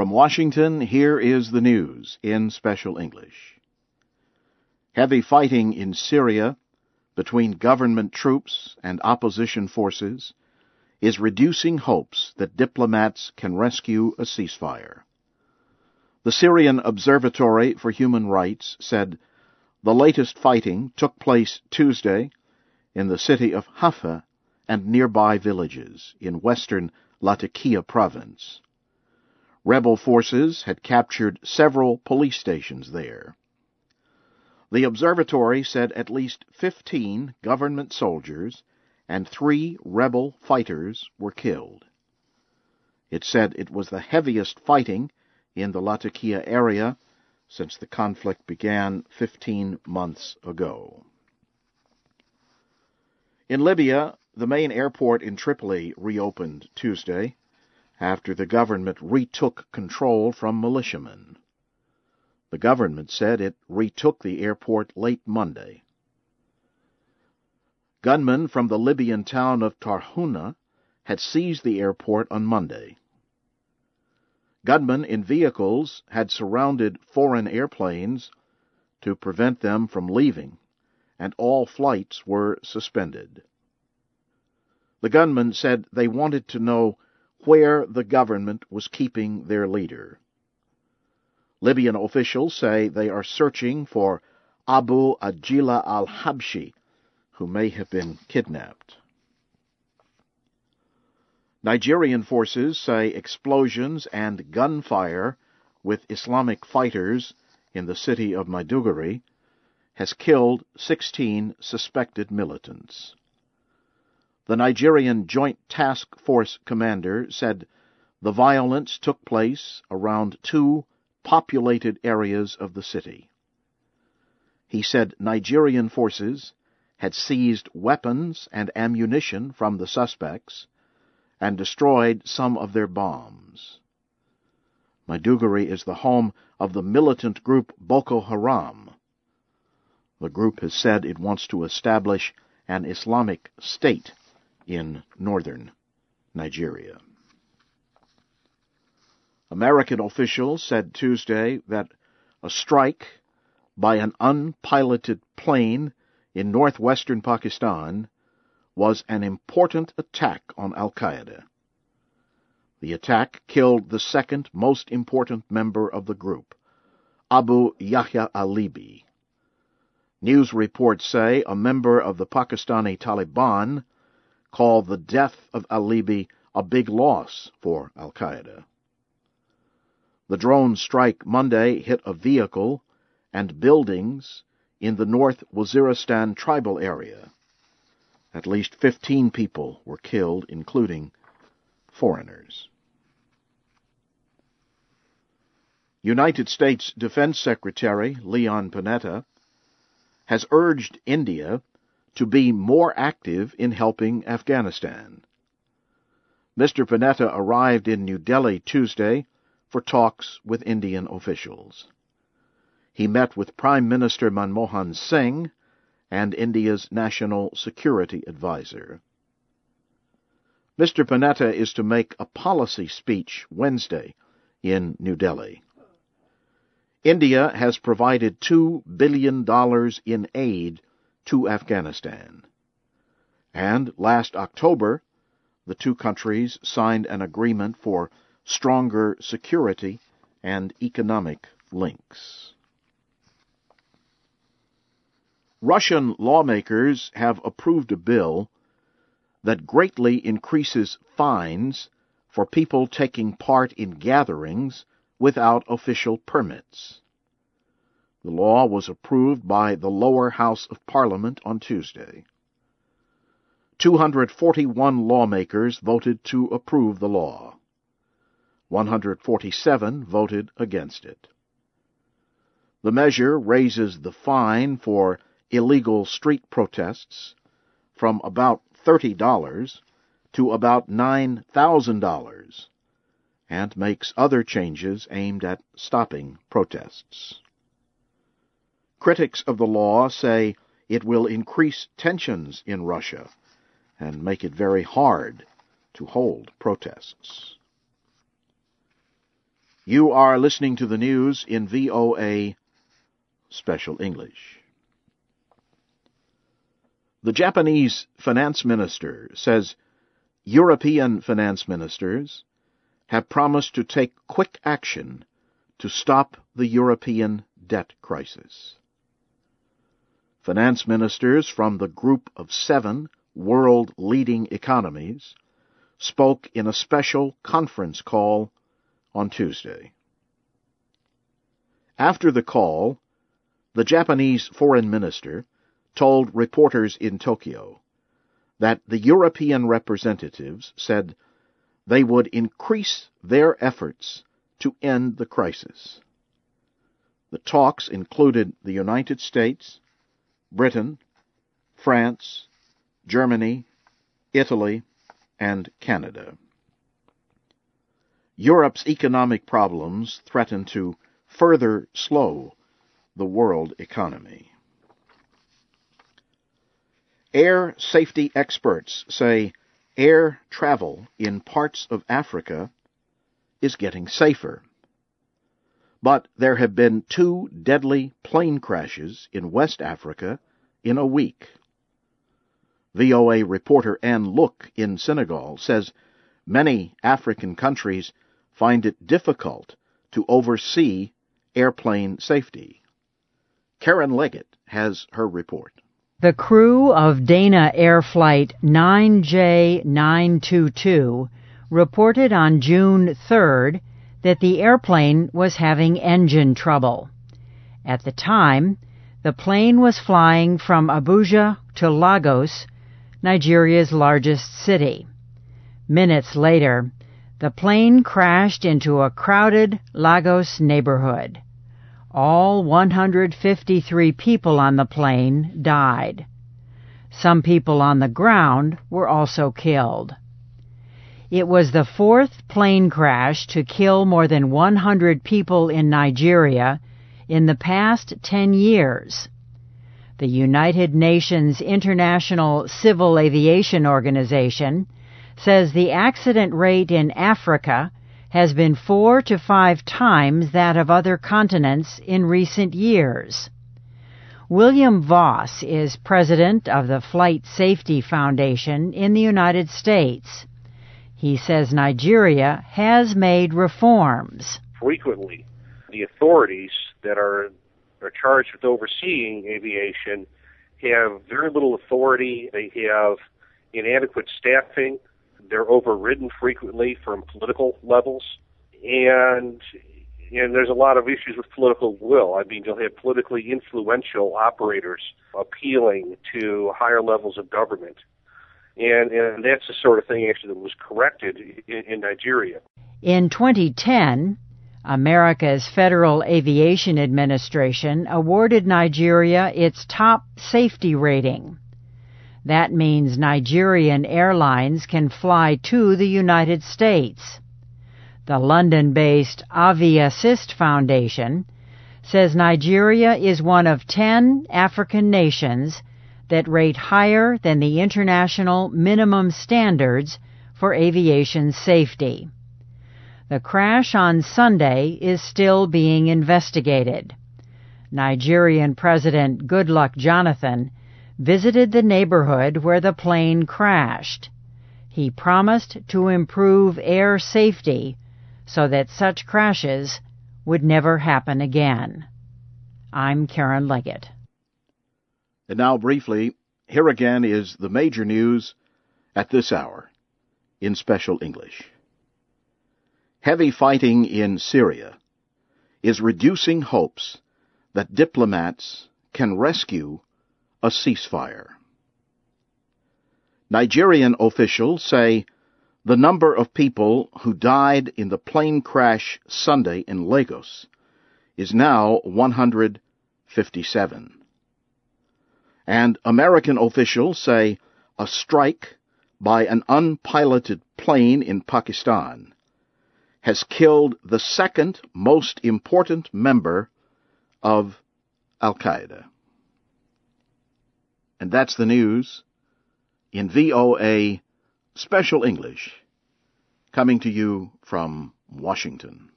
From Washington, here is the news in special English. Heavy fighting in Syria between government troops and opposition forces is reducing hopes that diplomats can rescue a ceasefire. The Syrian Observatory for Human Rights said the latest fighting took place Tuesday in the city of Haffa and nearby villages in western Latakia province. Rebel forces had captured several police stations there. The observatory said at least 15 government soldiers and three rebel fighters were killed. It said it was the heaviest fighting in the Latakia area since the conflict began 15 months ago. In Libya, the main airport in Tripoli reopened Tuesday after the government retook control from militiamen. The government said it retook the airport late Monday. Gunmen from the Libyan town of Tarhuna had seized the airport on Monday. Gunmen in vehicles had surrounded foreign airplanes to prevent them from leaving, and all flights were suspended. The gunmen said they wanted to know where the government was keeping their leader. Libyan officials say they are searching for Abu Ajila al-Habshi, who may have been kidnapped. Nigerian forces say explosions and gunfire with Islamic fighters in the city of Maiduguri has killed 16 suspected militants. The Nigerian Joint Task Force commander said the violence took place around two populated areas of the city. He said Nigerian forces had seized weapons and ammunition from the suspects and destroyed some of their bombs. Maiduguri is the home of the militant group Boko Haram. The group has said it wants to establish an Islamic state in northern Nigeria. American officials said Tuesday that a strike by an unpiloted plane in northwestern Pakistan was an important attack on Al Qaeda. The attack killed the second most important member of the group, Abu Yahya al-Libi. News reports say a member of the Pakistani Taliban called the death of al-Libi a big loss for Al Qaeda. The drone strike Monday hit a vehicle and buildings in the North Waziristan tribal area. At least 15 people were killed, including foreigners. United States Defense Secretary Leon Panetta has urged India to be more active in helping Afghanistan. Mr. Panetta arrived in New Delhi Tuesday for talks with Indian officials. He met with Prime Minister Manmohan Singh and India's National Security Advisor. Mr. Panetta is to make a policy speech Wednesday in New Delhi. India has provided $2 billion in aid to Afghanistan. And last October, the two countries signed an agreement for stronger security and economic links. Russian lawmakers have approved a bill that greatly increases fines for people taking part in gatherings without official permits. The law was approved by the lower house of Parliament on Tuesday. 241 lawmakers voted to approve the law. 147 voted against it. The measure raises the fine for illegal street protests from about $30 to about $9,000 and makes other changes aimed at stopping protests. Critics of the law say it will increase tensions in Russia and make it very hard to hold protests. You are listening to the news in VOA Special English. The Japanese finance minister says European finance ministers have promised to take quick action to stop the European debt crisis. Finance ministers from the group of seven world leading economies spoke in a special conference call on Tuesday. After the call, the Japanese foreign minister told reporters in Tokyo that the European representatives said they would increase their efforts to end the crisis. The talks included the United States, Britain, France, Germany, Italy, and Canada. Europe's economic problems threaten to further slow the world economy. Air safety experts say air travel in parts of Africa is getting safer. But there have been two deadly plane crashes in West Africa in a week. VOA reporter Anne Look in Senegal says many African countries find it difficult to oversee airplane safety. Karen Leggett has her report. The crew of Dana Air Flight 9J922 reported on June 3rd that the airplane was having engine trouble. At the time, the plane was flying from Abuja to Lagos, Nigeria's largest city. Minutes later, the plane crashed into a crowded Lagos neighborhood. All 153 people on the plane died. Some people on the ground were also killed. It was the fourth plane crash to kill more than 100 people in Nigeria in the past 10 years. The United Nations International Civil Aviation Organization says the accident rate in Africa has been four to five times that of other continents in recent years. William Voss is president of the Flight Safety Foundation in the United States. He says Nigeria has made reforms. Frequently, the authorities that are, are charged with overseeing aviation have very little authority. They have inadequate staffing they're overridden frequently from political levels, and and there's a lot of issues with political will. I mean, you'll have politically influential operators appealing to higher levels of government, and and that's the sort of thing actually that was corrected in, in Nigeria. In 2010. America's Federal Aviation Administration awarded Nigeria its top safety rating. That means Nigerian airlines can fly to the United States. The London based Aviassist Foundation says Nigeria is one of 10 African nations that rate higher than the international minimum standards for aviation safety. The crash on Sunday is still being investigated. Nigerian President Goodluck Jonathan visited the neighborhood where the plane crashed. He promised to improve air safety so that such crashes would never happen again. I'm Karen Leggett. And now, briefly, here again is the major news at this hour in special English. Heavy fighting in Syria is reducing hopes that diplomats can rescue a ceasefire. Nigerian officials say the number of people who died in the plane crash Sunday in Lagos is now 157. And American officials say a strike by an unpiloted plane in Pakistan has killed the second most important member of Al Qaeda. And that's the news in VOA Special English, coming to you from Washington.